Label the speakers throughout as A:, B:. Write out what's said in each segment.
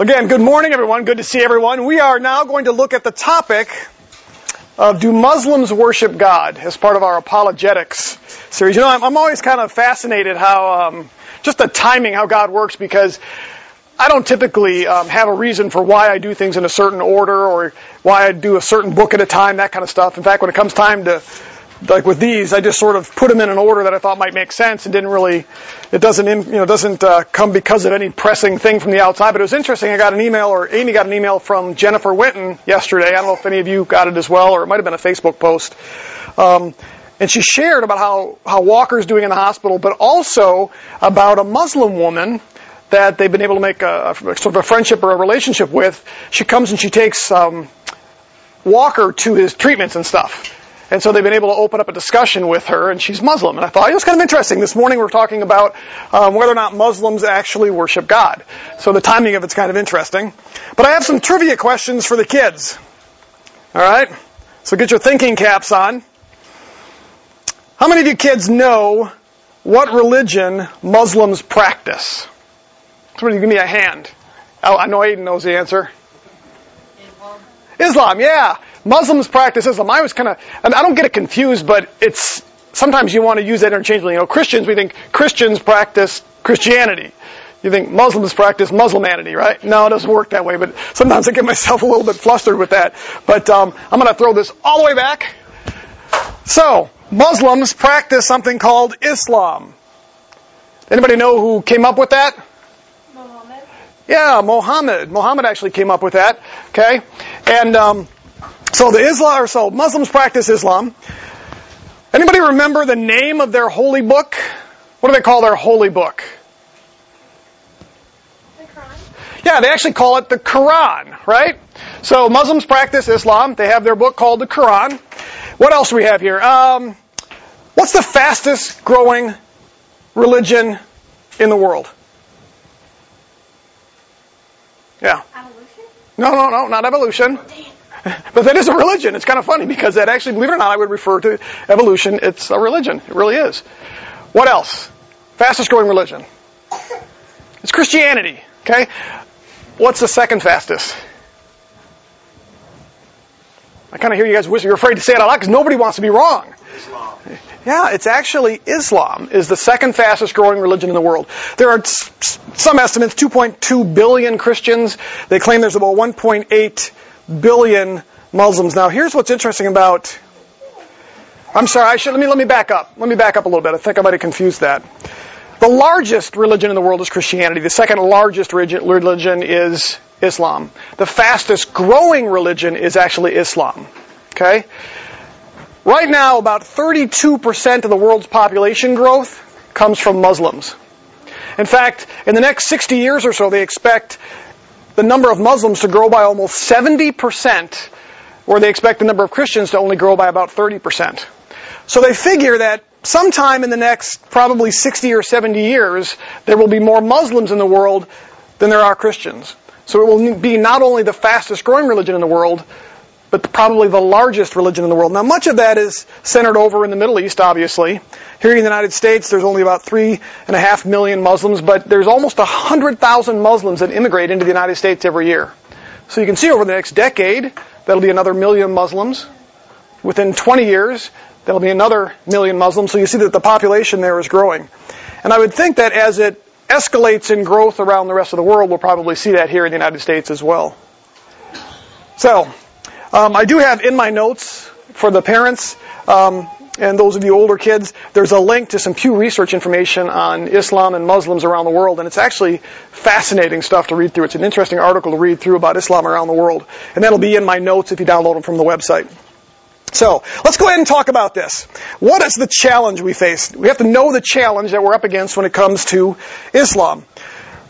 A: Again, good morning, everyone. Good to see everyone. We are now going to look at the topic of do Muslims worship God as part of our apologetics series. You know, I'm, I'm always kind of fascinated how um, just the timing, how God works, because I don't typically um, have a reason for why I do things in a certain order or why I do a certain book at a time, that kind of stuff. In fact, when it comes time to like with these, I just sort of put them in an order that I thought might make sense and didn't really, it doesn't, you know, doesn't uh, come because of any pressing thing from the outside. But it was interesting. I got an email, or Amy got an email from Jennifer Winton yesterday. I don't know if any of you got it as well, or it might have been a Facebook post. Um, and she shared about how, how Walker's doing in the hospital, but also about a Muslim woman that they've been able to make a, a sort of a friendship or a relationship with. She comes and she takes um, Walker to his treatments and stuff. And so they've been able to open up a discussion with her, and she's Muslim. And I thought it was kind of interesting. This morning we're talking about um, whether or not Muslims actually worship God. So the timing of it's kind of interesting. But I have some trivia questions for the kids. All right? So get your thinking caps on. How many of you kids know what religion Muslims practice? Somebody give me a hand. Oh, I know Aiden knows the answer. Islam. Islam, yeah. Muslims practice Islam. I was kind of, and I don't get it confused, but it's, sometimes you want to use that interchangeably. You know, Christians, we think Christians practice Christianity. You think Muslims practice Muslimanity, right? No, it doesn't work that way, but sometimes I get myself a little bit flustered with that. But um, I'm going to throw this all the way back. So, Muslims practice something called Islam. Anybody know who came up with that?
B: Muhammad.
A: Yeah, Mohammed. Mohammed actually came up with that. Okay, and um, so the Islam, or so Muslims practice Islam. Anybody remember the name of their holy book? What do they call their holy book?
B: The Quran.
A: Yeah, they actually call it the Quran, right? So Muslims practice Islam. They have their book called the Quran. What else do we have here? Um, what's the fastest growing religion in the world? Yeah.
B: Evolution.
A: No, no, no, not evolution. But that is a religion. It's kind of funny because that actually, believe it or not, I would refer to evolution. It's a religion. It really is. What else? Fastest growing religion. It's Christianity. Okay? What's the second fastest? I kind of hear you guys whisper. You're afraid to say it out loud because nobody wants to be wrong.
C: Islam.
A: Yeah, it's actually Islam is the second fastest growing religion in the world. There are some estimates, 2.2 billion Christians. They claim there's about 1.8 billion Muslims. Now, here's what's interesting about. I'm sorry. I should let me let me back up. Let me back up a little bit. I think I might have confused that. The largest religion in the world is Christianity. The second largest religion is Islam. The fastest growing religion is actually Islam. Okay? Right now, about 32% of the world's population growth comes from Muslims. In fact, in the next 60 years or so, they expect the number of Muslims to grow by almost 70%, where they expect the number of Christians to only grow by about 30%. So they figure that sometime in the next probably 60 or 70 years, there will be more Muslims in the world than there are Christians. So it will be not only the fastest growing religion in the world, but probably the largest religion in the world. Now, much of that is centered over in the Middle East, obviously. Here in the United States, there's only about three and a half million Muslims, but there's almost a hundred thousand Muslims that immigrate into the United States every year. So you can see over the next decade, that'll be another million Muslims. Within 20 years, there'll be another million Muslims. So you see that the population there is growing. And I would think that as it escalates in growth around the rest of the world, we'll probably see that here in the United States as well. So, um, I do have in my notes for the parents um, and those of you older kids, there's a link to some Pew Research information on Islam and Muslims around the world, and it's actually fascinating stuff to read through. It's an interesting article to read through about Islam around the world, and that'll be in my notes if you download them from the website. So, let's go ahead and talk about this. What is the challenge we face? We have to know the challenge that we're up against when it comes to Islam.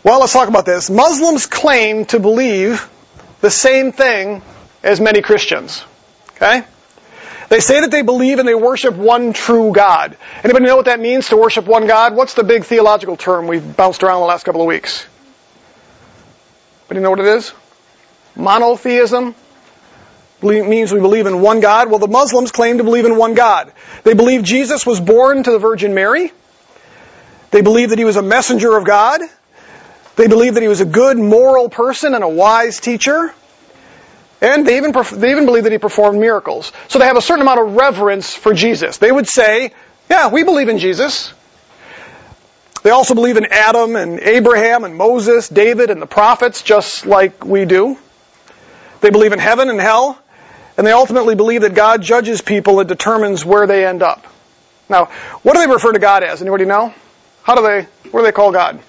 A: Well, let's talk about this. Muslims claim to believe the same thing as many Christians. Okay? They say that they believe and they worship one true God. Anybody know what that means to worship one God? What's the big theological term we've bounced around the last couple of weeks? Anybody know what it is? Monotheism? means we believe in one God. Well, the Muslims claim to believe in one God. They believe Jesus was born to the Virgin Mary. They believe that he was a messenger of God. They believe that he was a good moral person and a wise teacher. And they even, they even believed that he performed miracles. So they have a certain amount of reverence for Jesus. They would say, yeah, we believe in Jesus. They also believe in Adam and Abraham and Moses, David and the prophets, just like we do. They believe in heaven and hell. And they ultimately believe that God judges people and determines where they end up. Now, what do they refer to God as? Anybody know? How do they, what do they call God?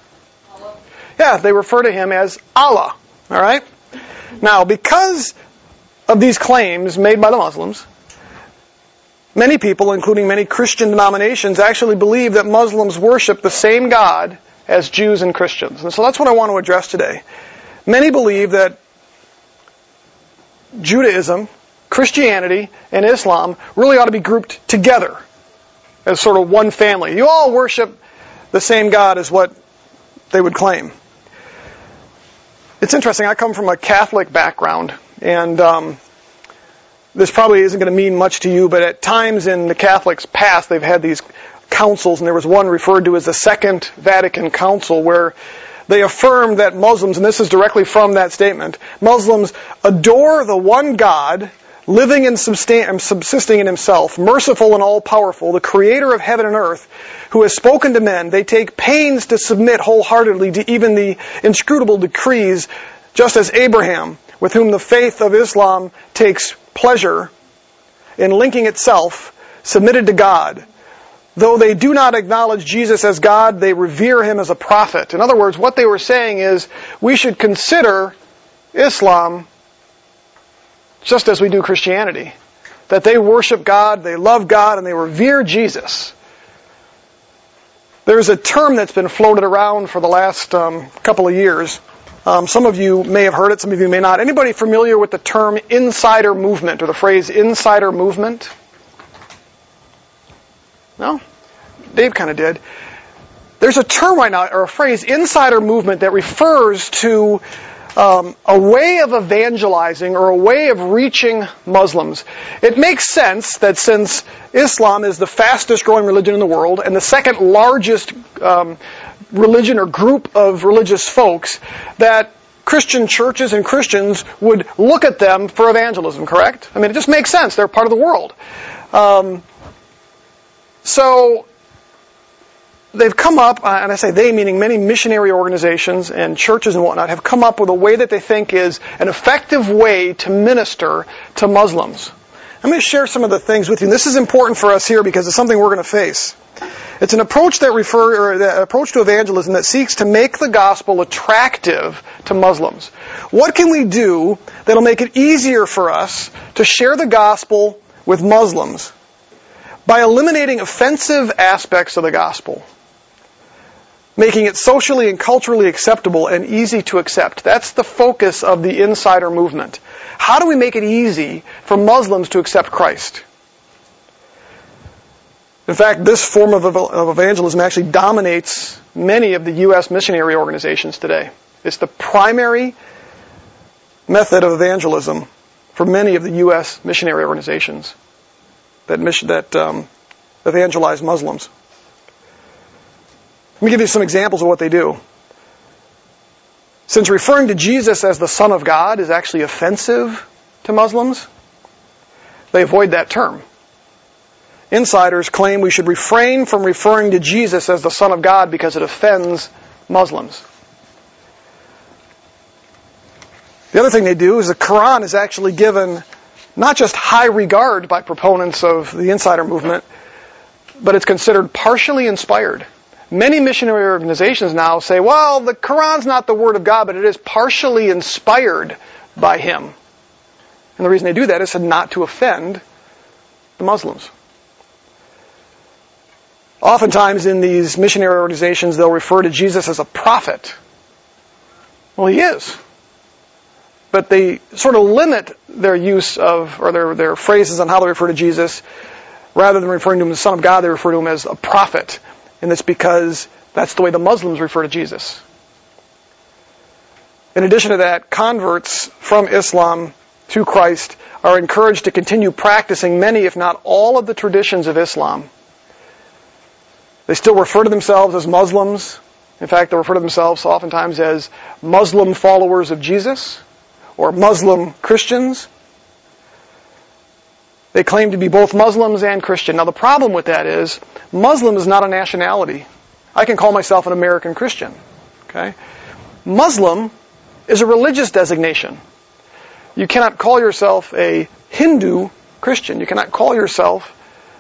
A: Allah. Yeah, they refer to him as Allah. Alright? Now, because of these claims made by the Muslims, many people, including many Christian denominations, actually believe that Muslims worship the same God as Jews and Christians. And so that's what I want to address today. Many believe that Judaism, Christianity, and Islam really ought to be grouped together as sort of one family. You all worship the same God is what they would claim. It's interesting. I come from a Catholic background, and um, this probably isn't going to mean much to you, but at times in the Catholics' past, they've had these councils, and there was one referred to as the Second Vatican Council, where they affirmed that Muslims, and this is directly from that statement, Muslims adore the one God, living and subsisting in himself, merciful and all powerful, the creator of heaven and earth, who has spoken to men. They take pains to submit wholeheartedly to even the inscrutable decrees, just as Abraham, with whom the faith of Islam takes pleasure in linking itself, submitted to God. Though they do not acknowledge Jesus as God, they revere him as a prophet. In other words, what they were saying is we should consider Islam just as we do Christianity. That they worship God, they love God, and they revere Jesus. There's a term that's been floated around for the last um, couple of years. Um, some of you may have heard it, some of you may not. Anybody familiar with the term insider movement or the phrase insider movement? No? Dave kind of did. There's a term right now, or a phrase, insider movement, that refers to um, a way of evangelizing or a way of reaching Muslims. It makes sense that since Islam is the fastest growing religion in the world and the second largest um, religion or group of religious folks, that Christian churches and Christians would look at them for evangelism, correct? I mean, it just makes sense. They're part of the world. Um, so they've come up, uh, and I say they meaning many missionary organizations and churches and whatnot, have come up with a way that they think is an effective way to minister to Muslims. I'm going to share some of the things with you. And this is important for us here because it's something we're going to face. It's an approach that refer, or the approach to evangelism that seeks to make the gospel attractive to Muslims. What can we do that'll make it easier for us to share the gospel with Muslims by eliminating offensive aspects of the gospel? making it socially and culturally acceptable and easy to accept. That's the focus of the insider movement. How do we make it easy for Muslims to accept Christ? In fact, this form of evangelism actually dominates many of the U.S. missionary organizations today. It's the primary method of evangelism for many of the U.S. missionary organizations that, mission, that um, evangelize Muslims. Let me give you some examples of what they do. Since referring to Jesus as the Son of God is actually offensive to Muslims, they avoid that term. Insiders claim we should refrain from referring to Jesus as the Son of God because it offends Muslims. The other thing they do is the Quran is actually given not just high regard by proponents of the insider movement, but it's considered partially inspired. Many missionary organizations now say, well, the Quran's not the Word of God, but it is partially inspired by Him. And the reason they do that is not to offend the Muslims. Oftentimes in these missionary organizations, they'll refer to Jesus as a prophet. Well, he is. But they sort of limit their use of, or their, their phrases on how they refer to Jesus. Rather than referring to him as the Son of God, they refer to him as a prophet and it's because that's the way the Muslims refer to Jesus. In addition to that, converts from Islam to Christ are encouraged to continue practicing many, if not all, of the traditions of Islam. They still refer to themselves as Muslims In fact, they refer to themselves oftentimes as Muslim followers of Jesus or Muslim Christians. They claim to be both Muslims and Christian. Now the problem with that is Muslim is not a nationality. I can call myself an American Christian. Okay? Muslim is a religious designation. You cannot call yourself a Hindu Christian. You cannot call yourself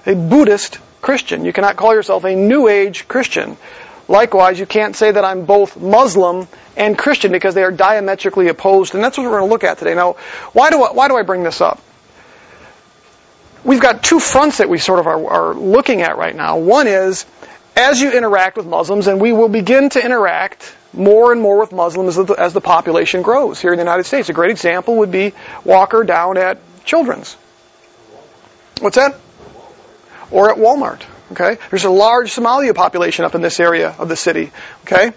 A: a Buddhist Christian. You cannot call yourself a New Age Christian. Likewise, you can't say that I'm both Muslim and Christian because they are diametrically opposed, and that's what we're going to look at today. Now, why do I, why do I bring this up? We've got two fronts that we sort of are, are looking at right now. One is as you interact with Muslims, and we will begin to interact more and more with Muslims as the, as the population grows here in the United States. A great example would be Walker down at Children's. What's that? Or at Walmart. Okay? There's a large Somalia population up in this area of the city. Okay?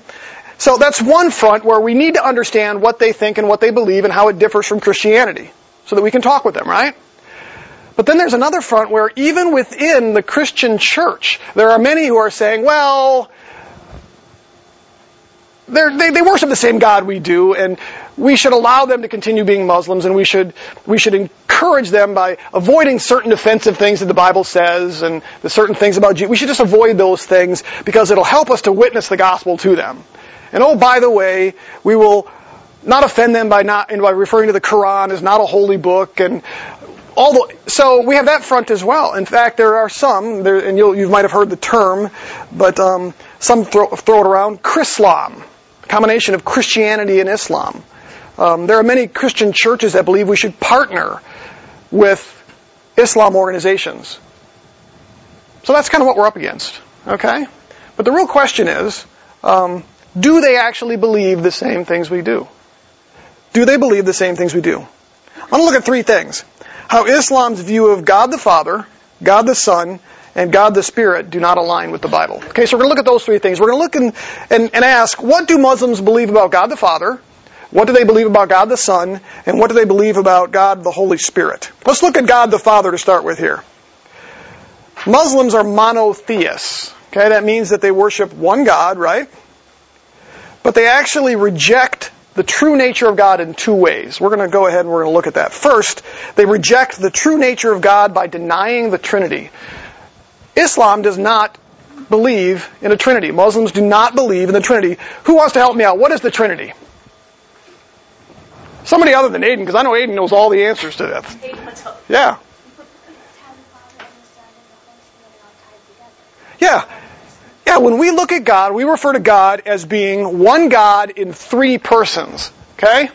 A: So that's one front where we need to understand what they think and what they believe and how it differs from Christianity so that we can talk with them, right? But then there's another front where even within the Christian church, there are many who are saying, well, they they worship the same God we do, and we should allow them to continue being Muslims, and we should we should encourage them by avoiding certain offensive things that the Bible says, and the certain things about Jesus. We should just avoid those things because it'll help us to witness the gospel to them. And oh, by the way, we will not offend them by not by referring to the Quran as not a holy book, and all the, so we have that front as well. In fact, there are some, there, and you might have heard the term, but um, some throw, throw it around, Chrislam combination of Christianity and Islam. Um, there are many Christian churches that believe we should partner with Islam organizations. So that's kind of what we're up against. Okay? But the real question is, um, do they actually believe the same things we do? Do they believe the same things we do? I'm going to look at three things. How Islam's view of God the Father, God the Son, and God the Spirit do not align with the Bible. Okay, so we're going to look at those three things. We're going to look and, and, and ask, what do Muslims believe about God the Father? What do they believe about God the Son? And what do they believe about God the Holy Spirit? Let's look at God the Father to start with here. Muslims are monotheists. Okay, that means that they worship one God, right? But they actually reject the true nature of God in two ways. We're going to go ahead and we're going to look at that. First, they reject the true nature of God by denying the Trinity. Islam does not believe in a Trinity. Muslims do not believe in the Trinity. Who wants to help me out? What is the Trinity? Somebody other than Aiden, because I know Aiden knows all the answers to that. Yeah. Yeah. Yeah, when we look at God, we refer to God as being one God in three persons. Okay?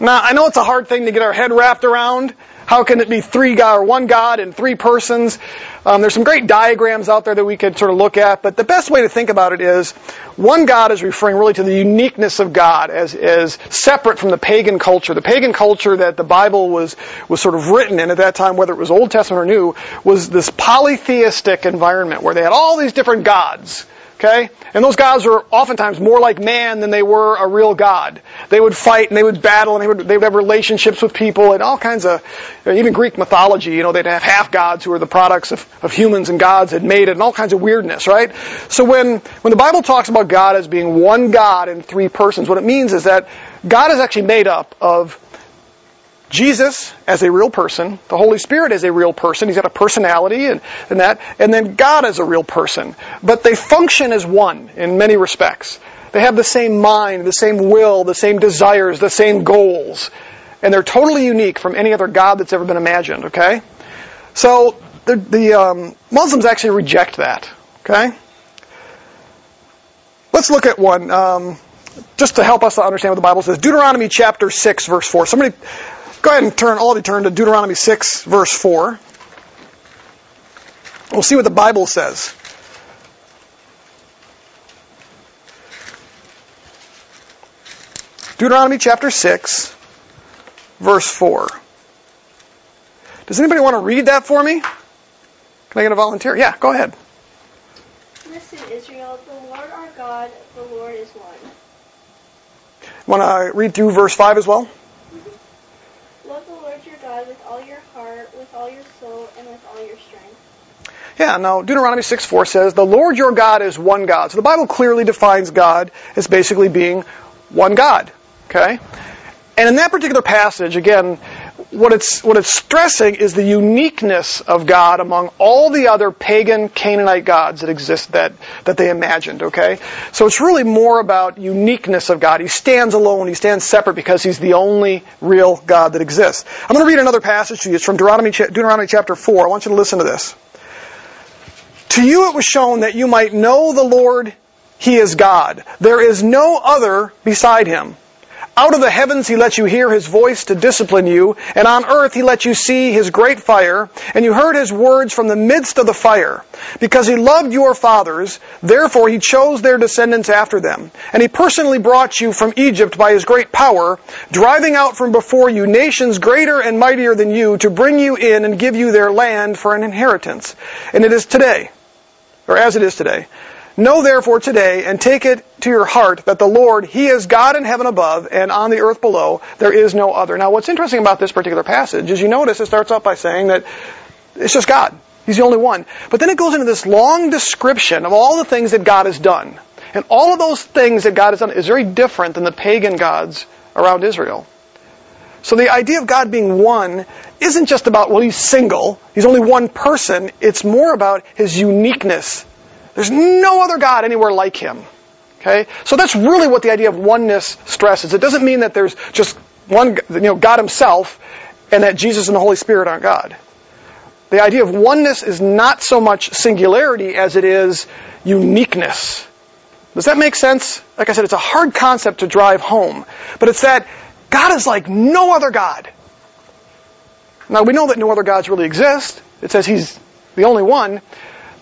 A: Now, I know it's a hard thing to get our head wrapped around. How can it be three God or one God in three persons? Um, there's some great diagrams out there that we could sort of look at, but the best way to think about it is one God is referring really to the uniqueness of God as, as separate from the pagan culture. The pagan culture that the Bible was, was sort of written in at that time, whether it was Old Testament or New, was this polytheistic environment where they had all these different gods. Okay? And those gods were oftentimes more like man than they were a real God. They would fight and they would battle and they would, they would have relationships with people and all kinds of, even Greek mythology, you know, they'd have half gods who were the products of, of humans and gods had made it and all kinds of weirdness, right? So when, when the Bible talks about God as being one God in three persons, what it means is that God is actually made up of Jesus as a real person, the Holy Spirit as a real person, he's got a personality and, and that, and then God as a real person. But they function as one in many respects. They have the same mind, the same will, the same desires, the same goals. And they're totally unique from any other God that's ever been imagined, okay? So the, the um, Muslims actually reject that, okay? Let's look at one. Um, just to help us understand what the Bible says. Deuteronomy chapter 6 verse 4. Somebody Go ahead and turn, all of you turn to Deuteronomy 6, verse 4. We'll see what the Bible says. Deuteronomy chapter 6, verse 4. Does anybody want to read that for me? Can I get a volunteer? Yeah, go ahead.
B: Listen, Israel, the Lord our God, the Lord is one.
A: Want to read through verse 5 as well?
B: Love the Lord your God with all your soul, and with all your strength.
A: Yeah, now Deuteronomy 6 4 says, The Lord your God is one God. So the Bible clearly defines God as basically being one God. Okay? And in that particular passage, again, what it's, what it's stressing is the uniqueness of God among all the other pagan Canaanite gods that exist that, that they imagined, okay? So it's really more about uniqueness of God. He stands alone, he stands separate because he's the only real God that exists. I'm going to read another passage to you. It's from Deuteronomy, Deuteronomy chapter 4. I want you to listen to this. To you it was shown that you might know the Lord, He is God. There is no other beside Him. Out of the heavens he let you hear his voice to discipline you, and on earth he let you see his great fire, and you heard his words from the midst of the fire. Because he loved your fathers, therefore he chose their descendants after them. And he personally brought you from Egypt by his great power, driving out from before you nations greater and mightier than you, to bring you in and give you their land for an inheritance. And it is today, or as it is today, Know therefore today and take it to your heart that the Lord, He is God in heaven above and on the earth below. There is no other. Now what's interesting about this particular passage is you notice it starts off by saying that it's just God. He's the only one. But then it goes into this long description of all the things that God has done. And all of those things that God has done is very different than the pagan gods around Israel. So the idea of God being one isn't just about, well, he's single, he's only one person. It's more about his uniqueness there's no other God anywhere like him. Okay? So that's really what the idea of oneness stresses. It doesn't mean that there's just one, you know, God himself and that Jesus and the Holy Spirit aren't God. The idea of oneness is not so much singularity as it is uniqueness. Does that make sense? Like I said, it's a hard concept to drive home. But it's that God is like no other God. Now we know that no other gods really exist. It says He's the only one.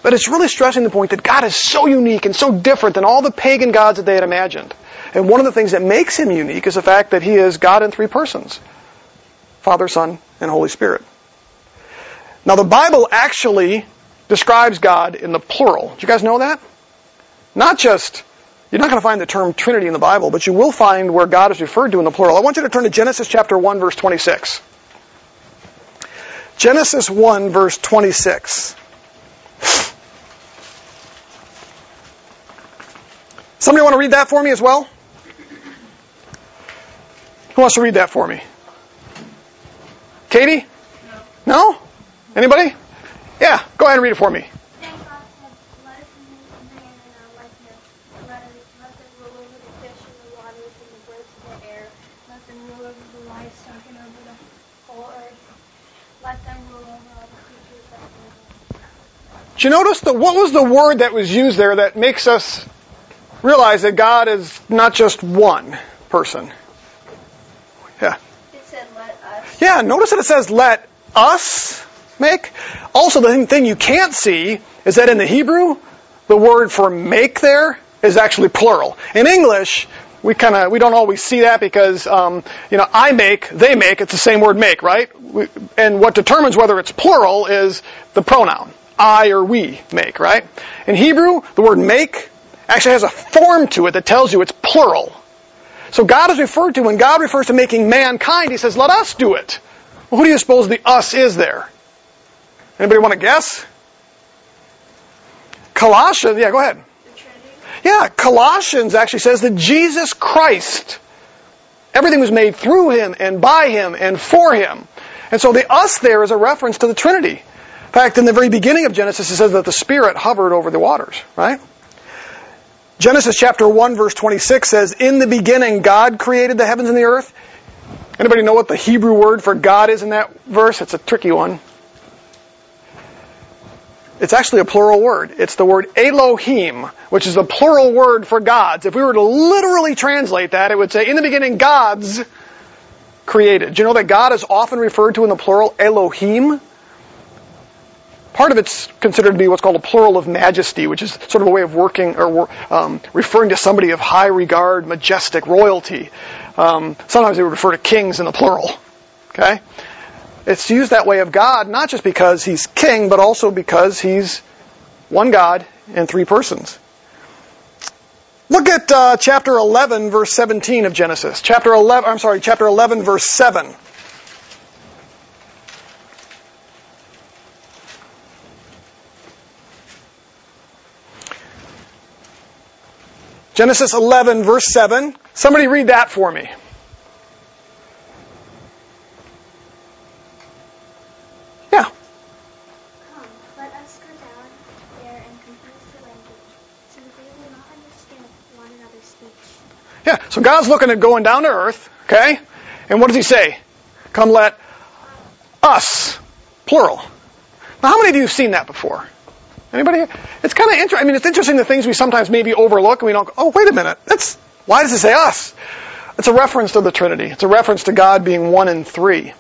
A: But it's really stressing the point that God is so unique and so different than all the pagan gods that they had imagined. And one of the things that makes him unique is the fact that he is God in three persons Father, Son, and Holy Spirit. Now, the Bible actually describes God in the plural. Do you guys know that? Not just, you're not going to find the term Trinity in the Bible, but you will find where God is referred to in the plural. I want you to turn to Genesis chapter 1, verse 26. Genesis 1, verse 26. Somebody want to read that for me as well? Who wants to read that for me? Katie? No. No? Anybody? Yeah, go ahead and read it for me. Do you notice the what was the word that was used there that makes us realize that God is not just one person. Yeah.
B: It said let us.
A: Yeah, notice that it says let us make. Also, the thing you can't see is that in the Hebrew, the word for make there is actually plural. In English, we kind of we don't always see that because um, you know I make, they make. It's the same word make, right? We, and what determines whether it's plural is the pronoun I or we make, right? In Hebrew, the word make actually has a form to it that tells you it's plural. So God is referred to, when God refers to making mankind, He says, let us do it. Well, who do you suppose the us is there? Anybody want to guess? Colossians, yeah, go ahead. Yeah, Colossians actually says that Jesus Christ, everything was made through Him and by Him and for Him. And so the us there is a reference to the Trinity. In fact, in the very beginning of Genesis, it says that the Spirit hovered over the waters, right? Genesis chapter 1 verse 26 says, In the beginning God created the heavens and the earth. Anybody know what the Hebrew word for God is in that verse? It's a tricky one. It's actually a plural word. It's the word Elohim, which is a plural word for gods. If we were to literally translate that, it would say, in the beginning, gods created. Do you know that God is often referred to in the plural Elohim? Part of it's considered to be what's called a plural of majesty, which is sort of a way of working or um, referring to somebody of high regard, majestic, royalty. Um, sometimes they would refer to kings in the plural. Okay? It's used that way of God, not just because he's king, but also because he's one God in three persons. Look at uh, chapter 11, verse 17 of Genesis. Chapter 11, I'm sorry, chapter 11, verse 7. Genesis 11, verse 7. Somebody read that for me. Yeah.
B: Come, let us go down there and confuse the language, so that they will not understand one another's speech.
A: Yeah. So God's looking at going down to earth, okay? And what does he say? Come let us, plural. Now, how many of you have seen that before? Anybody? It's kind of interesting. I mean, it's interesting the things we sometimes maybe overlook and we don't go, oh, wait a minute. That's, why does it say us? It's a reference to the Trinity. It's a reference to God being one in three.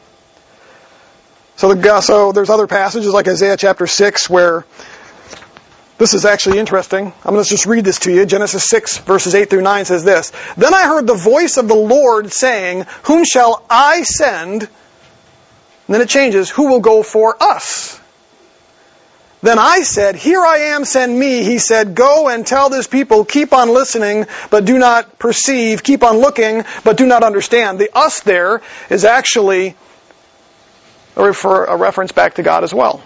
A: So, the, so there's other passages like Isaiah chapter 6 where this is actually interesting. I'm going to just read this to you. Genesis 6 verses 8 through 9 says this. Then I heard the voice of the Lord saying, Whom shall I send? And then it changes, Who will go for us? Then I said, Here I am, send me. He said, Go and tell this people, keep on listening, but do not perceive. Keep on looking, but do not understand. The us there is actually a, refer, a reference back to God as well.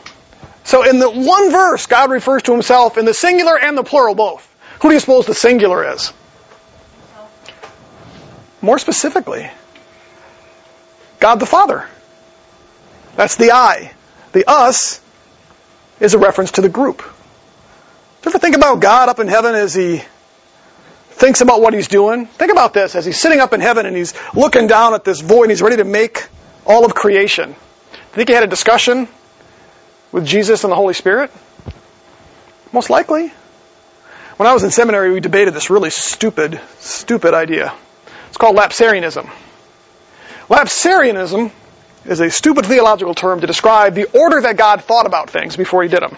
A: So in the one verse, God refers to himself in the singular and the plural both. Who do you suppose the singular is? More specifically, God the Father. That's the I. The us is a reference to the group. Do you ever think about God up in heaven as he thinks about what he's doing? Think about this as he's sitting up in heaven and he's looking down at this void and he's ready to make all of creation. You think he had a discussion with Jesus and the Holy Spirit? Most likely. When I was in seminary, we debated this really stupid, stupid idea. It's called Lapsarianism. Lapsarianism is a stupid theological term to describe the order that God thought about things before he did them.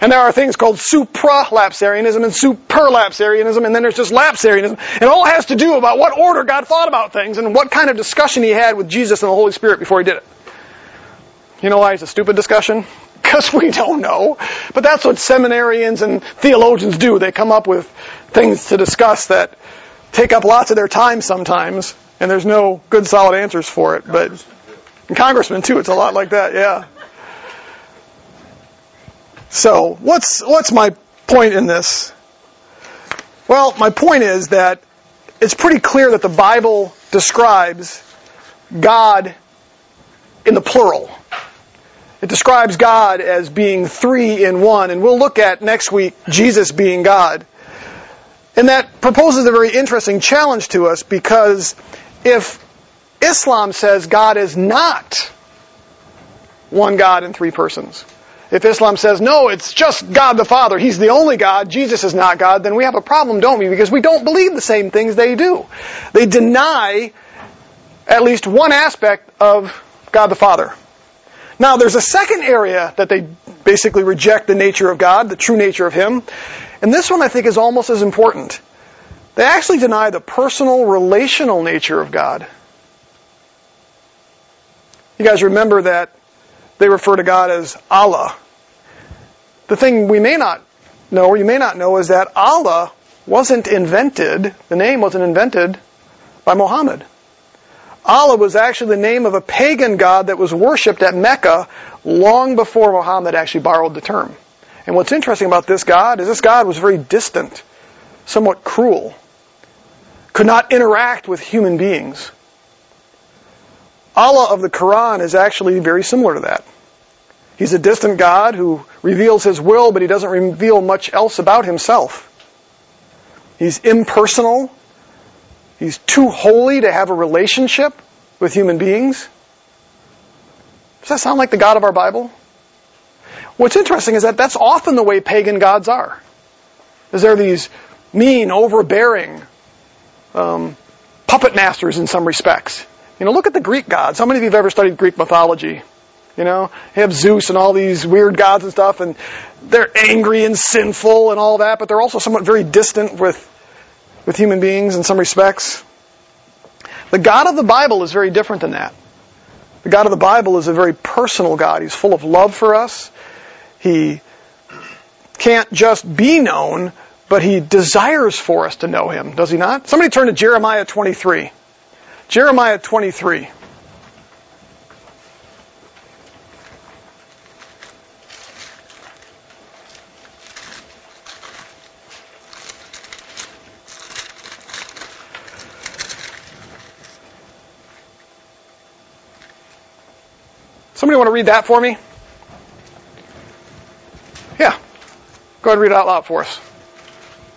A: And there are things called supralapsarianism and superlapsarianism, and then there's just lapsarianism. It all has to do about what order God thought about things and what kind of discussion he had with Jesus and the Holy Spirit before he did it. You know why it's a stupid discussion? Because we don't know. But that's what seminarians and theologians do. They come up with things to discuss that take up lots of their time sometimes, and there's no good solid answers for it. But and congressmen too, it's a lot like that, yeah. So, what's what's my point in this? Well, my point is that it's pretty clear that the Bible describes God in the plural. It describes God as being three in one, and we'll look at next week Jesus being God. And that proposes a very interesting challenge to us because if Islam says God is not one God in three persons, if Islam says, no, it's just God the Father, He's the only God, Jesus is not God, then we have a problem, don't we? Because we don't believe the same things they do. They deny at least one aspect of God the Father. Now, there's a second area that they basically reject the nature of God, the true nature of Him. And this one I think is almost as important. They actually deny the personal, relational nature of God. You guys remember that they refer to God as Allah. The thing we may not know, or you may not know, is that Allah wasn't invented, the name wasn't invented by Muhammad. Allah was actually the name of a pagan god that was worshipped at Mecca long before Muhammad actually borrowed the term. And what's interesting about this God is this God was very distant, somewhat cruel, could not interact with human beings. Allah of the Quran is actually very similar to that. He's a distant God who reveals his will, but he doesn't reveal much else about himself. He's impersonal. He's too holy to have a relationship with human beings. Does that sound like the God of our Bible? What's interesting is that that's often the way pagan gods are. Is there these mean, overbearing um, puppet masters in some respects? You know, look at the Greek gods. How many of you have ever studied Greek mythology? You know, you have Zeus and all these weird gods and stuff, and they're angry and sinful and all that, but they're also somewhat very distant with with human beings in some respects. The God of the Bible is very different than that. The God of the Bible is a very personal God. He's full of love for us. He can't just be known, but he desires for us to know him, does he not? Somebody turn to Jeremiah 23. Jeremiah 23. Somebody want to read that for me? Yeah. Go ahead and read it out loud for us.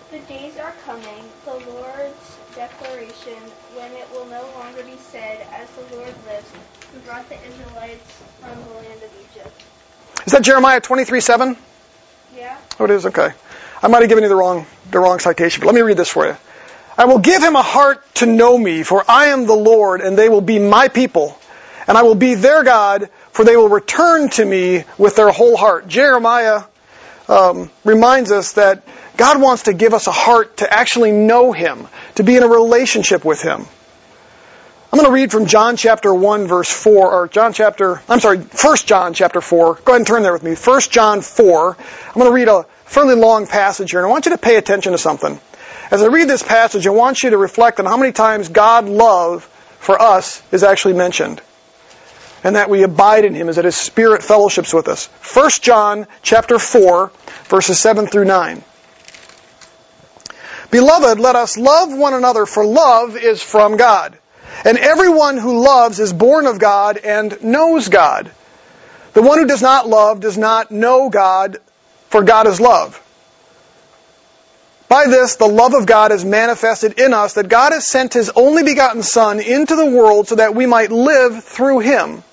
C: The days are coming, the Lord's declaration, when it will no longer be said, As the Lord lives, who brought the Israelites from the land of Egypt.
A: Is that Jeremiah 23 7?
C: Yeah?
A: Oh, it is? Okay. I might have given you the wrong, the wrong citation, but let me read this for you. I will give him a heart to know me, for I am the Lord, and they will be my people. And I will be their God, for they will return to me with their whole heart. Jeremiah um, reminds us that God wants to give us a heart to actually know Him, to be in a relationship with Him. I'm going to read from John chapter 1 verse 4, or John chapter, I'm sorry, 1 John chapter 4. Go ahead and turn there with me. 1 John 4. I'm going to read a fairly long passage here, and I want you to pay attention to something. As I read this passage, I want you to reflect on how many times God love for us is actually mentioned. And that we abide in Him, is that His Spirit fellowships with us. 1 John chapter 4, verses 7 through 9. Beloved, let us love one another, for love is from God. And everyone who loves is born of God and knows God. The one who does not love does not know God, for God is love. By this, the love of God is manifested in us, that God has sent His only begotten Son into the world so that we might live through Him.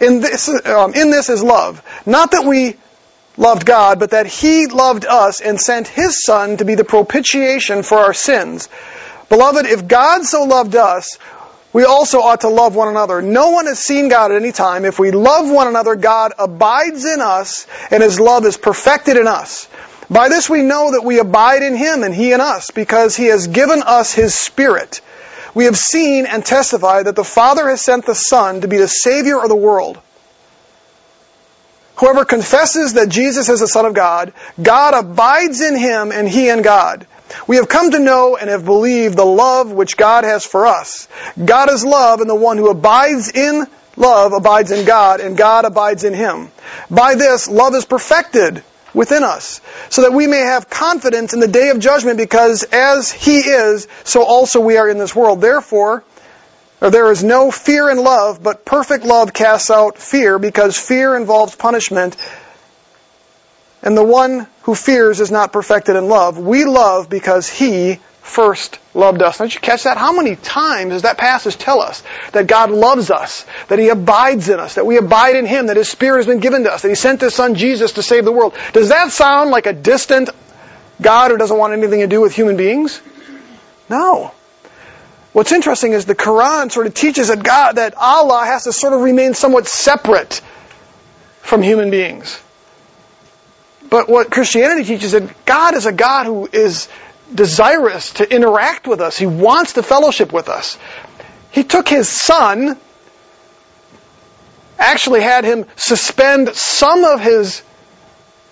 A: In this, um, in this is love. Not that we loved God, but that He loved us and sent His Son to be the propitiation for our sins. Beloved, if God so loved us, we also ought to love one another. No one has seen God at any time. If we love one another, God abides in us, and His love is perfected in us. By this we know that we abide in Him and He in us, because He has given us His Spirit. We have seen and testified that the Father has sent the Son to be the Savior of the world. Whoever confesses that Jesus is the Son of God, God abides in him and he in God. We have come to know and have believed the love which God has for us. God is love, and the one who abides in love abides in God, and God abides in him. By this, love is perfected within us, so that we may have confidence in the day of judgment, because as he is, so also we are in this world. Therefore, or there is no fear in love, but perfect love casts out fear, because fear involves punishment, and the one who fears is not perfected in love. We love because he first loved us. Don't you catch that? How many times does that passage tell us that God loves us, that he abides in us, that we abide in him, that his spirit has been given to us, that he sent his son Jesus to save the world? Does that sound like a distant God who doesn't want anything to do with human beings? No. What's interesting is the Quran sort of teaches that God, that Allah has to sort of remain somewhat separate from human beings. But what Christianity teaches is that God is a God who is desirous to interact with us. He wants to fellowship with us. He took his son, actually had him suspend some of his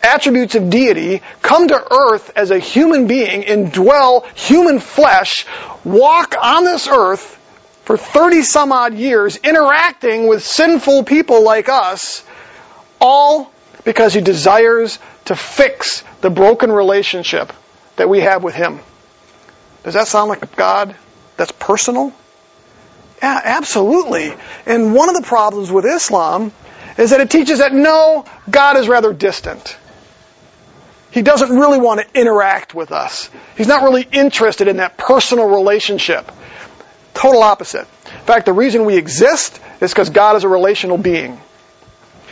A: attributes of deity, come to earth as a human being, indwell human flesh, walk on this earth for 30 some odd years, interacting with sinful people like us, all because he desires to fix the broken relationship that we have with him. Does that sound like a God that's personal? Yeah, absolutely. And one of the problems with Islam is that it teaches that no, God is rather distant. He doesn't really want to interact with us. He's not really interested in that personal relationship. Total opposite. In fact, the reason we exist is because God is a relational being.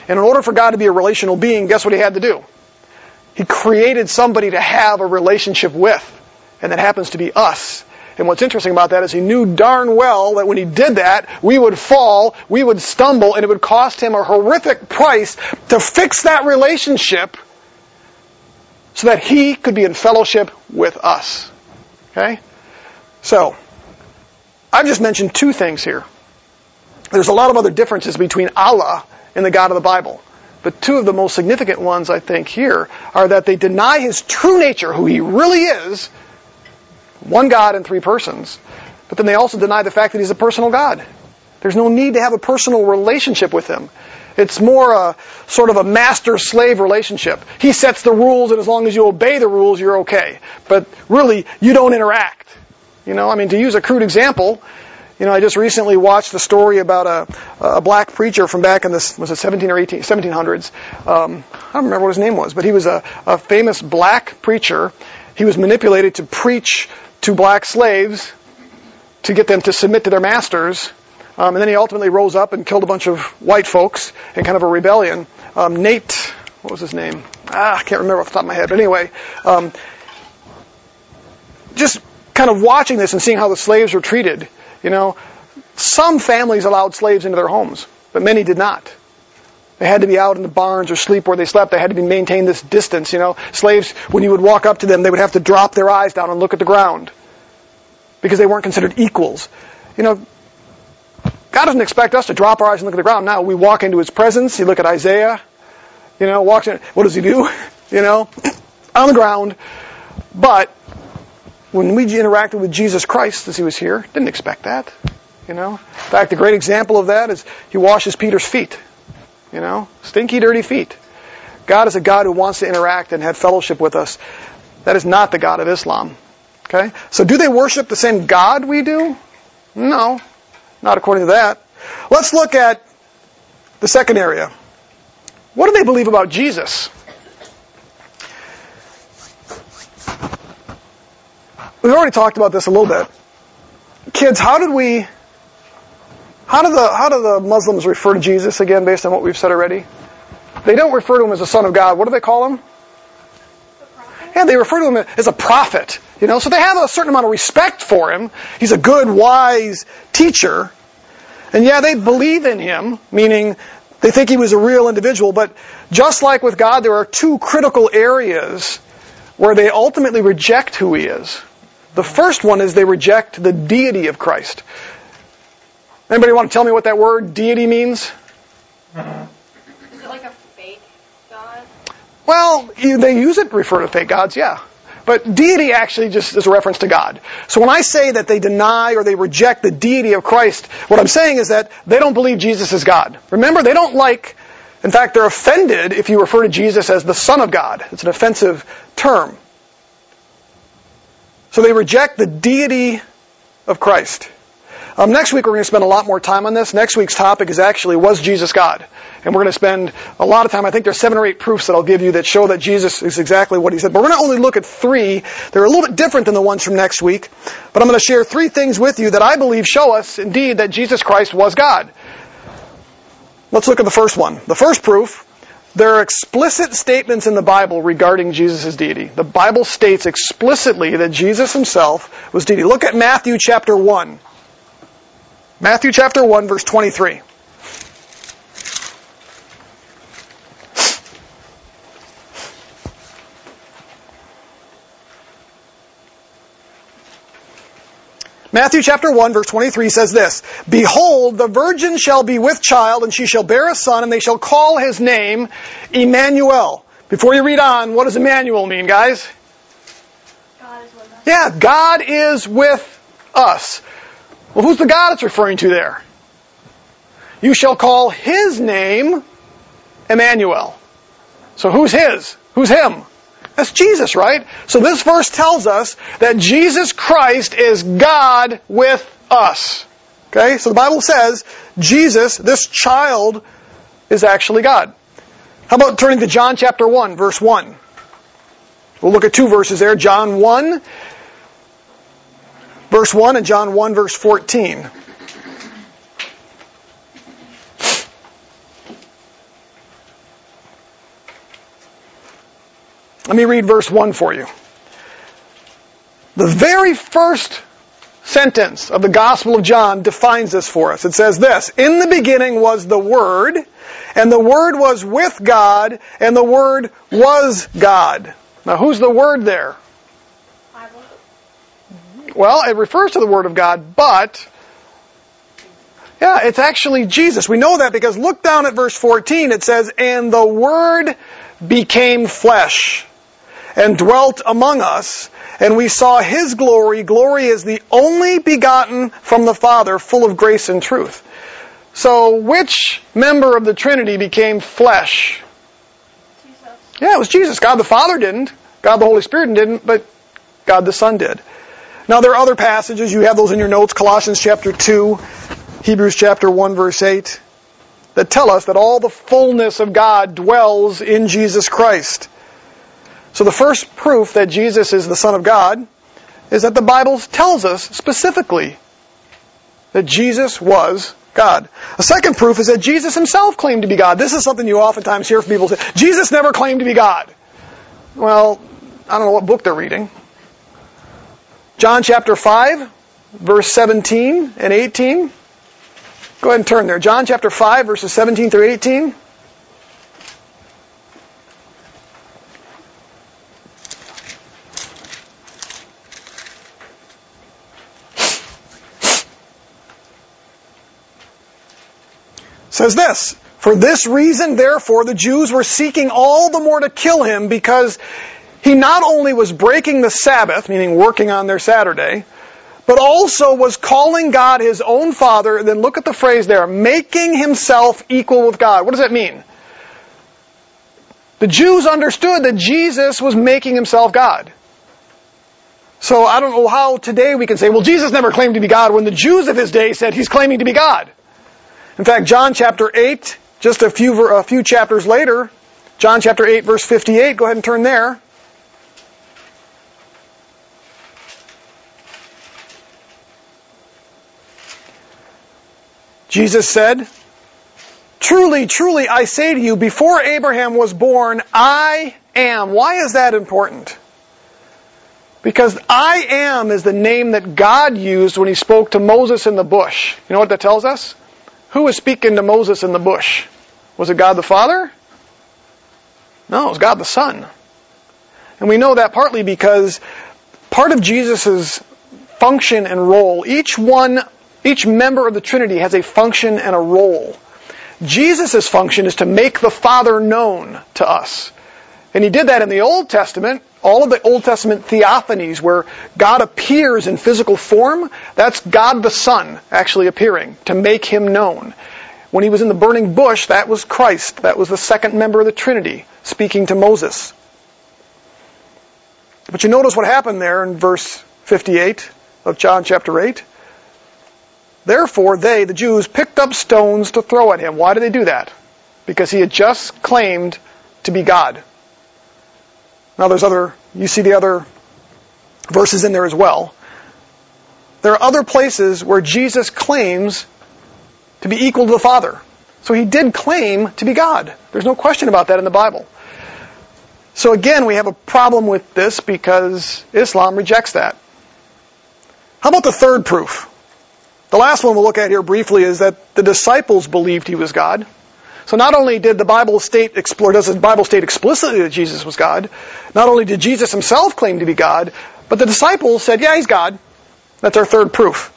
A: And in order for God to be a relational being, guess what he had to do? He created somebody to have a relationship with, and that happens to be us. And what's interesting about that is he knew darn well that when he did that, we would fall, we would stumble, and it would cost him a horrific price to fix that relationship so that he could be in fellowship with us. Okay? So, I've just mentioned two things here. There's a lot of other differences between Allah and the God of the Bible. But two of the most significant ones, I think, here are that they deny his true nature, who he really is, one God in three persons, but then they also deny the fact that he's a personal God. There's no need to have a personal relationship with him. It's more a sort of a master-slave relationship. He sets the rules, and as long as you obey the rules, you're okay. But really, you don't interact. You know, I mean, to use a crude example, You know, I just recently watched the story about a, a black preacher from back in the was it 17 or 18, 1700s. Um, I don't remember what his name was, but he was a, a famous black preacher. He was manipulated to preach to black slaves to get them to submit to their masters. Um, and then he ultimately rose up and killed a bunch of white folks in kind of a rebellion. Um, Nate, what was his name? Ah, I can't remember off the top of my head. But anyway, um, just kind of watching this and seeing how the slaves were treated. You know, some families allowed slaves into their homes, but many did not. They had to be out in the barns or sleep where they slept. They had to be maintain this distance. You know, slaves, when you would walk up to them, they would have to drop their eyes down and look at the ground because they weren't considered equals. You know, God doesn't expect us to drop our eyes and look at the ground. Now we walk into His presence. You look at Isaiah. You know, walks in. What does he do? You know, on the ground. But when we interacted with Jesus Christ as He was here, didn't expect that. You know, in fact, a great example of that is He washes Peter's feet. You know, stinky, dirty feet. God is a God who wants to interact and have fellowship with us. That is not the God of Islam. Okay? So do they worship the same God we do? No. Not according to that. Let's look at the second area. What do they believe about Jesus? We've already talked about this a little bit. Kids, how did we how do the how do the Muslims refer to Jesus again based on what we've said already? They don't refer to him as the Son of God. What do they call him? Yeah, they refer to him as a prophet. You know, so they have a certain amount of respect for him. He's a good, wise teacher. And yeah, they believe in him, meaning they think he was a real individual. But just like with God, there are two critical areas where they ultimately reject who he is. The first one is they reject the deity of Christ. Anybody want to tell me what that word deity means?
C: Is it like a?
A: Well, they use it to refer to fake gods, yeah. But deity actually just is a reference to God. So when I say that they deny or they reject the deity of Christ, what I'm saying is that they don't believe Jesus is God. Remember, they don't like, in fact, they're offended if you refer to Jesus as the Son of God. It's an offensive term. So they reject the deity of Christ. Um, next week we're going to spend a lot more time on this. Next week's topic is actually, was Jesus God? And we're going to spend a lot of time, I think there's seven or eight proofs that I'll give you that show that Jesus is exactly what he said. But we're going to only look at three. They're a little bit different than the ones from next week. But I'm going to share three things with you that I believe show us indeed that Jesus Christ was God. Let's look at the first one. The first proof, there are explicit statements in the Bible regarding Jesus' deity. The Bible states explicitly that Jesus himself was deity. Look at Matthew chapter 1. Matthew chapter 1 verse 23. Matthew chapter 1 verse 23 says this, Behold, the virgin shall be with child, and she shall bear a son, and they shall call his name Emmanuel. Before you read on, what does Emmanuel mean, guys?
C: God is with us.
A: Yeah, God is with us. Well, who's the God it's referring to there? You shall call his name Emmanuel. So who's his? Who's him? That's Jesus, right? So this verse tells us that Jesus Christ is God with us. Okay? So the Bible says Jesus, this child, is actually God. How about turning to John chapter 1, verse 1? We'll look at two verses there. John 1, verse 1, and John 1, verse 14. Let me read verse 1 for you. The very first sentence of the Gospel of John defines this for us. It says this, In the beginning was the Word, and the Word was with God, and the Word was God. Now who's the Word there? Well, it refers to the Word of God, but yeah, it's actually Jesus. We know that because look down at verse 14. It says, And the Word became flesh and dwelt among us, and we saw His glory. Glory is the only begotten from the Father, full of grace and truth. So, which member of the Trinity became flesh?
C: Jesus.
A: Yeah, it was Jesus. God the Father didn't. God the Holy Spirit didn't, but God the Son did. Now there are other passages, you have those in your notes, Colossians chapter 2, Hebrews chapter 1 verse 8, that tell us that all the fullness of God dwells in Jesus Christ. So the first proof that Jesus is the Son of God is that the Bible tells us specifically that Jesus was God. A second proof is that Jesus himself claimed to be God. This is something you oftentimes hear from people say, Jesus never claimed to be God. Well, I don't know what book they're reading. John chapter 5, verse 17 and 18. Go ahead and turn there. John chapter 5, verses 17 through 18. says this, For this reason, therefore, the Jews were seeking all the more to kill him because he not only was breaking the Sabbath, meaning working on their Saturday, but also was calling God his own Father. Then look at the phrase there, making himself equal with God. What does that mean? The Jews understood that Jesus was making himself God. So I don't know how today we can say, well, Jesus never claimed to be God when the Jews of his day said he's claiming to be God. In fact, John chapter 8, just a few, a few chapters later, John chapter 8 verse 58, go ahead and turn there. Jesus said, Truly, truly, I say to you, before Abraham was born, I am. Why is that important? Because I am is the name that God used when he spoke to Moses in the bush. You know what that tells us? Who was speaking to Moses in the bush? Was it God the Father? No, it was God the Son. And we know that partly because part of Jesus' function and role, each one, each member of the Trinity has a function and a role. Jesus' function is to make the Father known to us. And he did that in the Old Testament. All of the Old Testament theophanies where God appears in physical form, that's God the Son actually appearing to make him known. When he was in the burning bush, that was Christ. That was the second member of the Trinity speaking to Moses. But you notice what happened there in verse 58 of John chapter 8. Therefore, they, the Jews, picked up stones to throw at him. Why did they do that? Because he had just claimed to be God. Now there's other, you see the other verses in there as well. There are other places where Jesus claims to be equal to the Father. So he did claim to be God. There's no question about that in the Bible. So again, we have a problem with this because Islam rejects that. How about the third proof? The last one we'll look at here briefly is that the disciples believed he was God. So not only did the Bible state explore, does the Bible state explicitly that Jesus was God, not only did Jesus himself claim to be God, but the disciples said, yeah, he's God. That's our third proof.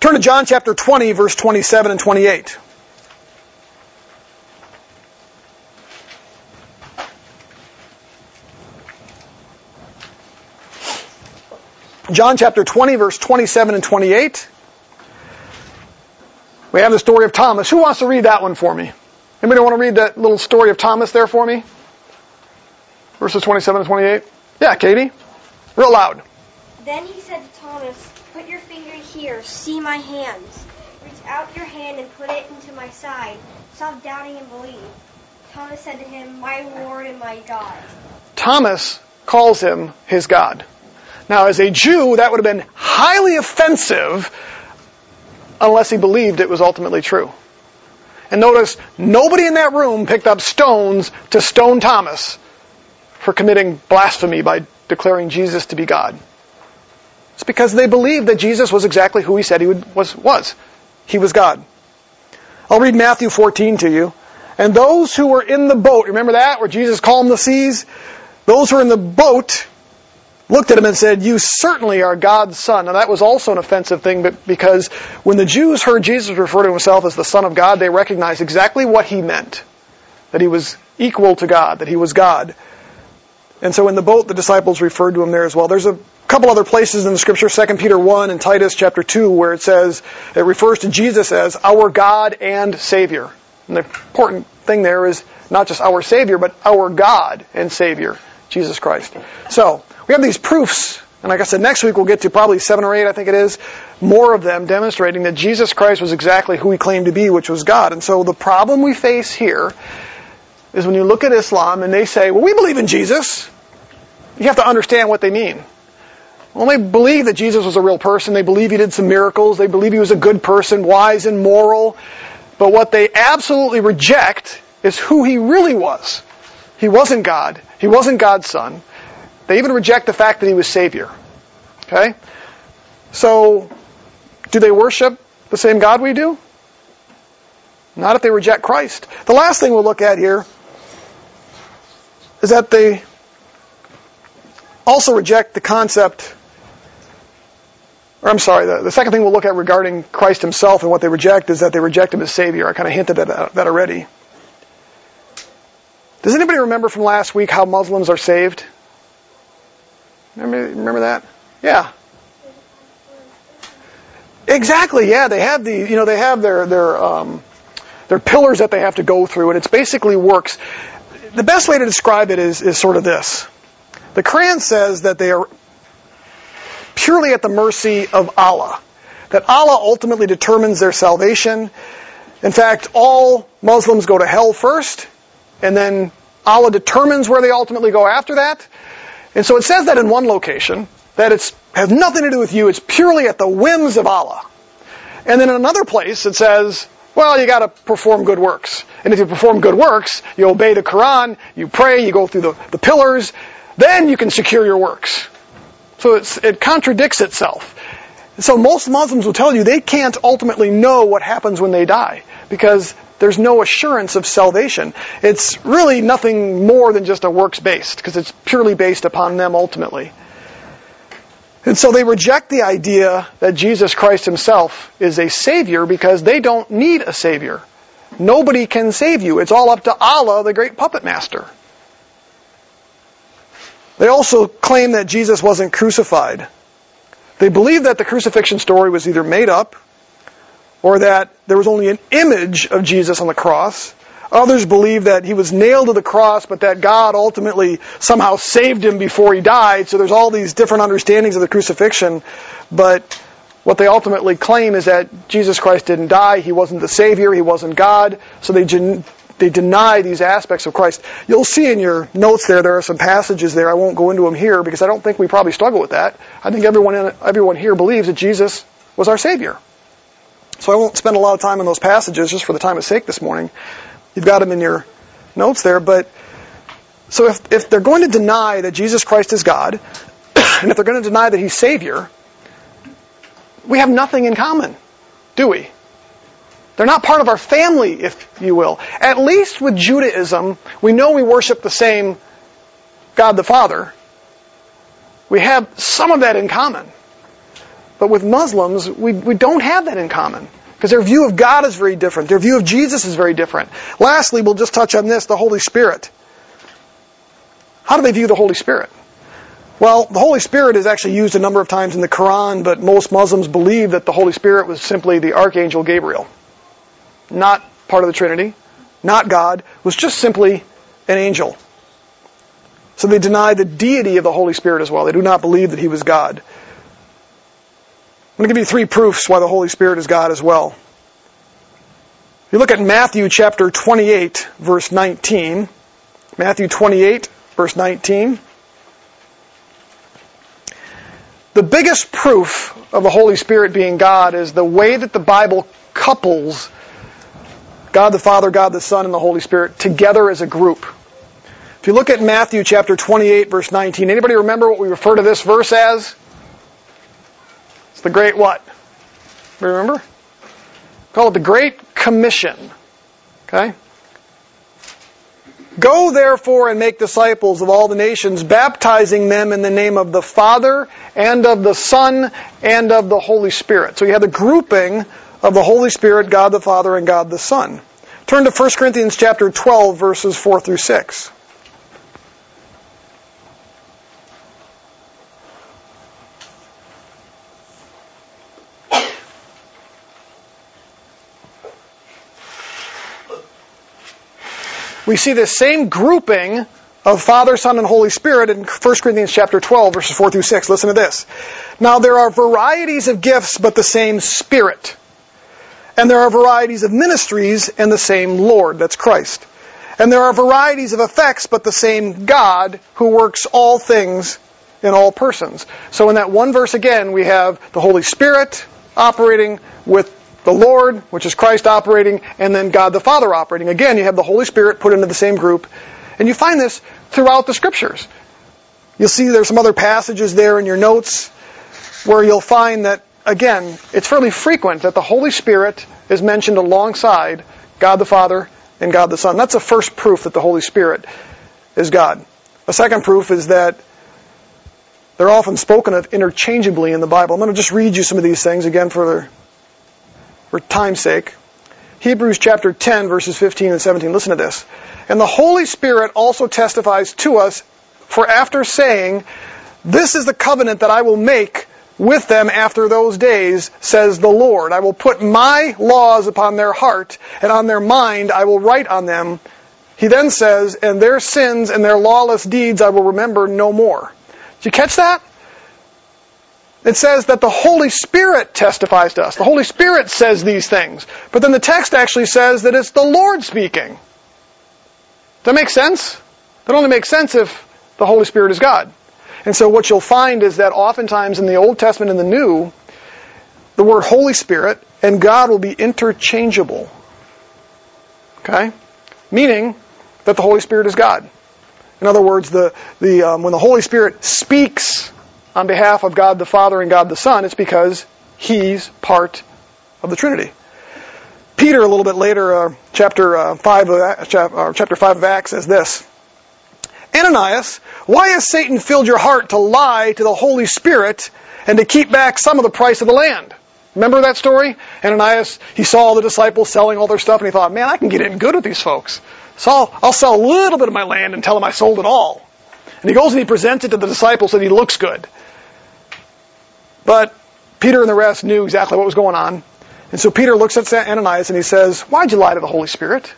A: Turn to John chapter 20, verse 27 and 28. John chapter 20, verse 27 and 28. We have the story of Thomas. Who wants to read that one for me? Anybody want to read that little story of Thomas there for me? Verses 27 and 28. Yeah, Katie. Real loud.
D: Then he said to Thomas, Put your finger here, see my hands. Reach out your hand and put it into my side. Stop doubting and believe. Thomas said to him, My Lord and my God.
A: Thomas calls him his God. Now, as a Jew, that would have been highly offensive unless he believed it was ultimately true. And notice, nobody in that room picked up stones to stone Thomas for committing blasphemy by declaring Jesus to be God. It's because they believed that Jesus was exactly who he said he was, was. He was God. I'll read Matthew 14 to you. And those who were in the boat, remember that, where Jesus calmed the seas? Those who were in the boat looked at him and said, You certainly are God's son. Now that was also an offensive thing but because when the Jews heard Jesus refer to himself as the Son of God, they recognized exactly what he meant. That he was equal to God, that he was God. And so in the boat, the disciples referred to him there as well. There's a couple other places in the scripture, 2 Peter 1 and Titus chapter 2, where it says, it refers to Jesus as our God and Savior. And the important thing there is not just our Savior, but our God and Savior, Jesus Christ. So, we have these proofs And like I said, next week we'll get to probably seven or eight, I think it is, more of them demonstrating that Jesus Christ was exactly who he claimed to be, which was God. And so the problem we face here is when you look at Islam and they say, well, we believe in Jesus. You have to understand what they mean. Well, they believe that Jesus was a real person. They believe he did some miracles. They believe he was a good person, wise and moral. But what they absolutely reject is who he really was. He wasn't God. He wasn't God's son. They even reject the fact that he was Savior. Okay? So, do they worship the same God we do? Not if they reject Christ. The last thing we'll look at here is that they also reject the concept, or I'm sorry, the, the second thing we'll look at regarding Christ himself and what they reject is that they reject him as Savior. I kind of hinted at that, that already. Does anybody remember from last week how Muslims are saved? Remember, remember that? Yeah. Exactly. Yeah, they have the you know they have their their um, their pillars that they have to go through, and it's basically works. The best way to describe it is is sort of this: the Quran says that they are purely at the mercy of Allah, that Allah ultimately determines their salvation. In fact, all Muslims go to hell first, and then Allah determines where they ultimately go after that. And so it says that in one location, that it has nothing to do with you, it's purely at the whims of Allah. And then in another place it says, well, you gotta perform good works. And if you perform good works, you obey the Quran, you pray, you go through the, the pillars, then you can secure your works. So it contradicts itself. So most Muslims will tell you they can't ultimately know what happens when they die because there's no assurance of salvation. It's really nothing more than just a works based because it's purely based upon them ultimately. And so they reject the idea that Jesus Christ himself is a savior because they don't need a savior. Nobody can save you. It's all up to Allah, the great puppet master. They also claim that Jesus wasn't crucified. They believe that the crucifixion story was either made up or that there was only an image of Jesus on the cross. Others believe that he was nailed to the cross, but that God ultimately somehow saved him before he died. So there's all these different understandings of the crucifixion. But what they ultimately claim is that Jesus Christ didn't die. He wasn't the Savior. He wasn't God. So they, gen- they deny these aspects of Christ. You'll see in your notes there, there are some passages there. I won't go into them here because I don't think we probably struggle with that. I think everyone, in, everyone here believes that Jesus was our Savior. So I won't spend a lot of time on those passages just for the time of sake this morning. You've got them in your notes there, but so if, if they're going to deny that Jesus Christ is God, and if they're going to deny that He's Savior, we have nothing in common, do we? They're not part of our family, if you will. At least with Judaism, we know we worship the same God the Father. We have some of that in common. But with Muslims, we, we don't have that in common. Because their view of God is very different. Their view of Jesus is very different. Lastly, we'll just touch on this, the Holy Spirit. How do they view the Holy Spirit? Well, the Holy Spirit is actually used a number of times in the Quran, but most Muslims believe that the Holy Spirit was simply the Archangel Gabriel. Not part of the Trinity, not God, was just simply an angel. So they deny the deity of the Holy Spirit as well. They do not believe that he was God. I'm going to give you three proofs why the Holy Spirit is God as well. If you look at Matthew chapter 28, verse 19, Matthew 28, verse 19, the biggest proof of the Holy Spirit being God is the way that the Bible couples God the Father, God the Son, and the Holy Spirit together as a group. If you look at Matthew chapter 28, verse 19, anybody remember what we refer to this verse as? The great what? Remember? Call it the Great Commission. Okay? Go therefore and make disciples of all the nations, baptizing them in the name of the Father and of the Son and of the Holy Spirit. So you have the grouping of the Holy Spirit, God the Father and God the Son. Turn to 1 Corinthians chapter 12 verses 4 through 6. We see the same grouping of Father, Son, and Holy Spirit in 1 Corinthians chapter 12, verses 4 through 6. Listen to this. Now there are varieties of gifts, but the same Spirit. And there are varieties of ministries and the same Lord, that's Christ. And there are varieties of effects, but the same God who works all things in all persons. So in that one verse again, we have the Holy Spirit operating with the Lord, which is Christ operating, and then God the Father operating. Again, you have the Holy Spirit put into the same group. And you find this throughout the scriptures. You'll see there's some other passages there in your notes where you'll find that, again, it's fairly frequent that the Holy Spirit is mentioned alongside God the Father and God the Son. That's the first proof that the Holy Spirit is God. A second proof is that they're often spoken of interchangeably in the Bible. I'm going to just read you some of these things again for, for time's sake. Hebrews chapter 10 verses 15 and 17. Listen to this. And the Holy Spirit also testifies to us for after saying, this is the covenant that I will make with them after those days, says the Lord. I will put my laws upon their heart, and on their mind I will write on them. He then says, and their sins and their lawless deeds I will remember no more. Did you catch that? It says that the Holy Spirit testifies to us. The Holy Spirit says these things. But then the text actually says that it's the Lord speaking. Does that make sense? That only makes sense if the Holy Spirit is God. And so what you'll find is that oftentimes in the Old Testament and the New, the word Holy Spirit and God will be interchangeable. Okay? Meaning that the Holy Spirit is God. In other words, the, the, um, when the Holy Spirit speaks on behalf of God the Father and God the Son, it's because He's part of the Trinity. Peter, a little bit later, uh, chapter uh, five, of, uh, chapter five of Acts, says this: Ananias, why has Satan filled your heart to lie to the Holy Spirit and to keep back some of the price of the land? Remember that story? Ananias, he saw all the disciples selling all their stuff, and he thought, "Man, I can get in good with these folks. So I'll, I'll sell a little bit of my land and tell them I sold it all." And he goes and he presents it to the disciples, and he looks good. But Peter and the rest knew exactly what was going on. And so Peter looks at Ananias and he says, Why'd you lie to the Holy Spirit?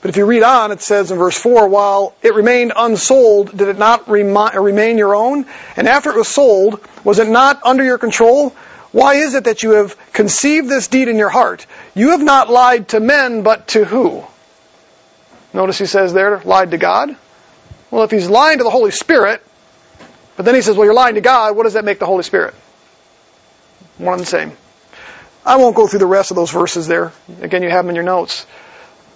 A: But if you read on, it says in verse 4, While it remained unsold, did it not remain your own? And after it was sold, was it not under your control? Why is it that you have conceived this deed in your heart? You have not lied to men, but to who? Notice he says there, lied to God. Well, if he's lying to the Holy Spirit, but then he says, well, you're lying to God. What does that make the Holy Spirit? One and the same. I won't go through the rest of those verses there. Again, you have them in your notes.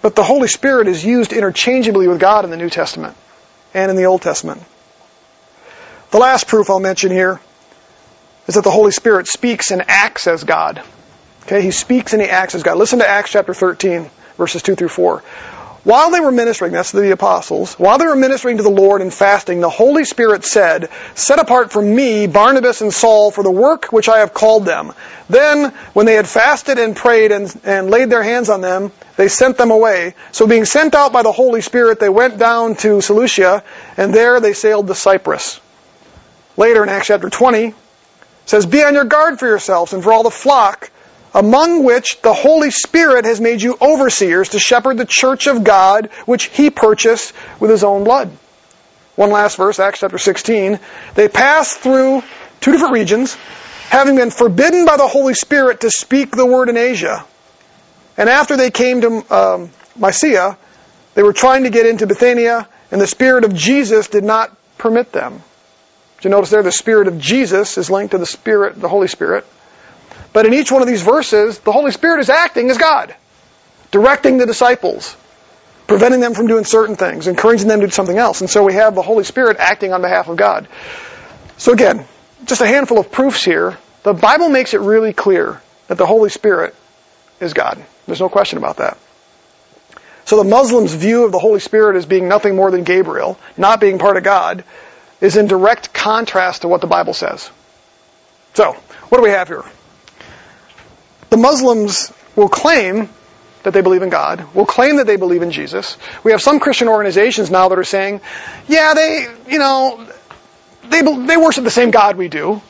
A: But the Holy Spirit is used interchangeably with God in the New Testament and in the Old Testament. The last proof I'll mention here is that the Holy Spirit speaks and acts as God. Okay, he speaks and he acts as God. Listen to Acts chapter 13, verses 2 through 4. While they were ministering, that's the apostles, while they were ministering to the Lord and fasting, the Holy Spirit said, Set apart from me Barnabas and Saul for the work which I have called them. Then, when they had fasted and prayed and, and laid their hands on them, they sent them away. So being sent out by the Holy Spirit, they went down to Seleucia, and there they sailed to Cyprus. Later in Acts chapter 20, says, Be on your guard for yourselves and for all the flock among which the Holy Spirit has made you overseers to shepherd the church of God, which he purchased with his own blood. One last verse, Acts chapter 16. They passed through two different regions, having been forbidden by the Holy Spirit to speak the word in Asia. And after they came to um, Mysia, they were trying to get into Bithynia, and the Spirit of Jesus did not permit them. Did you notice there the Spirit of Jesus is linked to the Spirit, the Holy Spirit? But in each one of these verses, the Holy Spirit is acting as God, directing the disciples, preventing them from doing certain things, encouraging them to do something else. And so we have the Holy Spirit acting on behalf of God. So again, just a handful of proofs here. The Bible makes it really clear that the Holy Spirit is God. There's no question about that. So the Muslims' view of the Holy Spirit as being nothing more than Gabriel, not being part of God, is in direct contrast to what the Bible says. So, what do we have here? The Muslims will claim that they believe in God, will claim that they believe in Jesus. We have some Christian organizations now that are saying, yeah, they, you know, they, they worship the same God we do,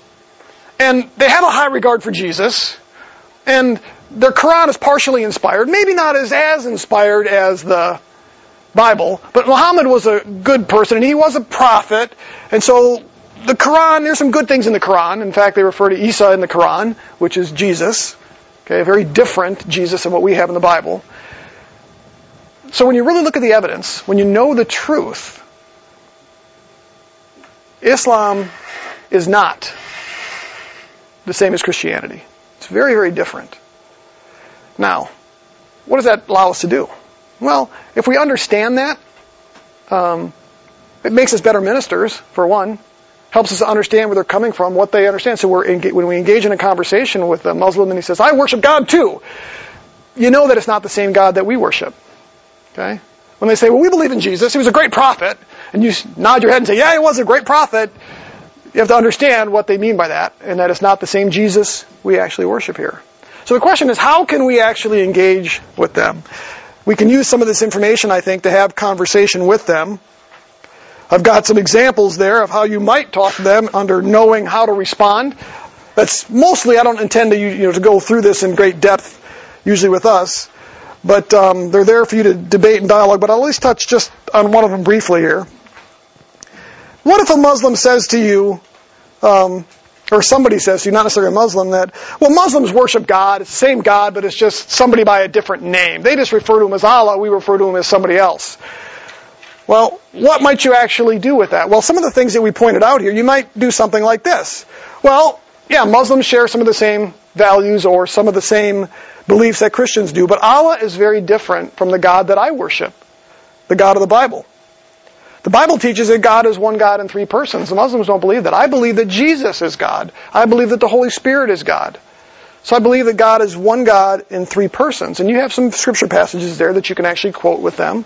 A: and they have a high regard for Jesus, and their Quran is partially inspired, maybe not as as inspired as the Bible, but Muhammad was a good person and he was a prophet, and so the Quran, there's some good things in the Quran. In fact, they refer to Isa in the Quran, which is Jesus. Okay, a very different Jesus than what we have in the Bible. So when you really look at the evidence, when you know the truth, Islam is not the same as Christianity. It's very, very different. Now, what does that allow us to do? Well, if we understand that, um, it makes us better ministers, for one. Helps us understand where they're coming from, what they understand. So we're when we engage in a conversation with a Muslim and he says, I worship God too, you know that it's not the same God that we worship. Okay? When they say, well, we believe in Jesus, he was a great prophet, and you nod your head and say, yeah, he was a great prophet, you have to understand what they mean by that, and that it's not the same Jesus we actually worship here. So the question is, how can we actually engage with them? We can use some of this information, I think, to have conversation with them. I've got some examples there of how you might talk to them under knowing how to respond. That's mostly, I don't intend to, you know, to go through this in great depth, usually with us, but um, they're there for you to debate and dialogue, but I'll at least touch just on one of them briefly here. What if a Muslim says to you, um, or somebody says to you, not necessarily a Muslim, that, well, Muslims worship God, it's the same God, but it's just somebody by a different name. They just refer to him as Allah, we refer to him as somebody else. Well, what might you actually do with that? Well, some of the things that we pointed out here, you might do something like this. Well, yeah, Muslims share some of the same values or some of the same beliefs that Christians do, but Allah is very different from the God that I worship, the God of the Bible. The Bible teaches that God is one God in three persons. The Muslims don't believe that. I believe that Jesus is God. I believe that the Holy Spirit is God. So I believe that God is one God in three persons. And you have some scripture passages there that you can actually quote with them.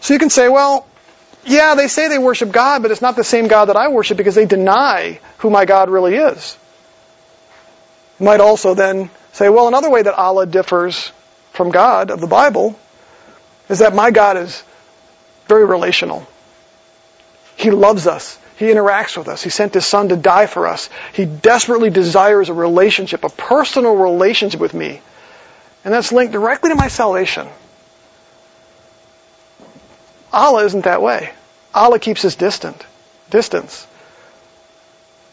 A: So you can say, well, yeah, they say they worship God, but it's not the same God that I worship because they deny who my God really is. You might also then say, well, another way that Allah differs from God of the Bible is that my God is very relational. He loves us. He interacts with us. He sent His Son to die for us. He desperately desires a relationship, a personal relationship with me. And that's linked directly to my salvation. Allah isn't that way. Allah keeps us distant, distance.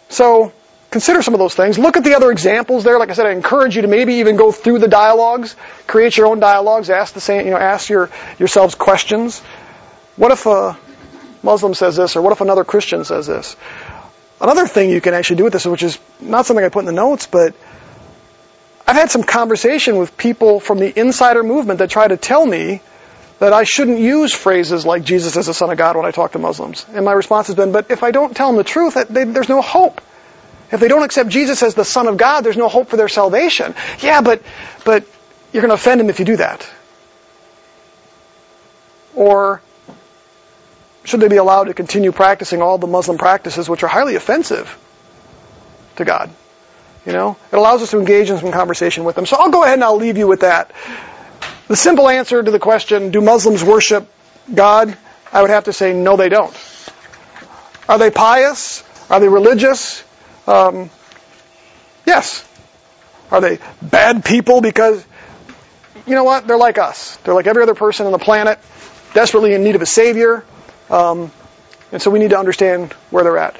A: So consider some of those things. Look at the other examples there. Like I said, I encourage you to maybe even go through the dialogues, create your own dialogues, ask the same, you know, ask your yourselves questions. What if a Muslim says this, or what if another Christian says this? Another thing you can actually do with this, which is not something I put in the notes, but I've had some conversation with people from the insider movement that try to tell me that I shouldn't use phrases like Jesus is the Son of God when I talk to Muslims. And my response has been, but if I don't tell them the truth, they, there's no hope. If they don't accept Jesus as the Son of God, there's no hope for their salvation. Yeah, but, but you're going to offend them if you do that. Or should they be allowed to continue practicing all the Muslim practices which are highly offensive to God? You know, it allows us to engage in some conversation with them. So I'll go ahead and I'll leave you with that. The simple answer to the question, do Muslims worship God? I would have to say, no, they don't. Are they pious? Are they religious? Um, yes. Are they bad people because, you know what? They're like us. They're like every other person on the planet, desperately in need of a savior. Um, and so we need to understand where they're at.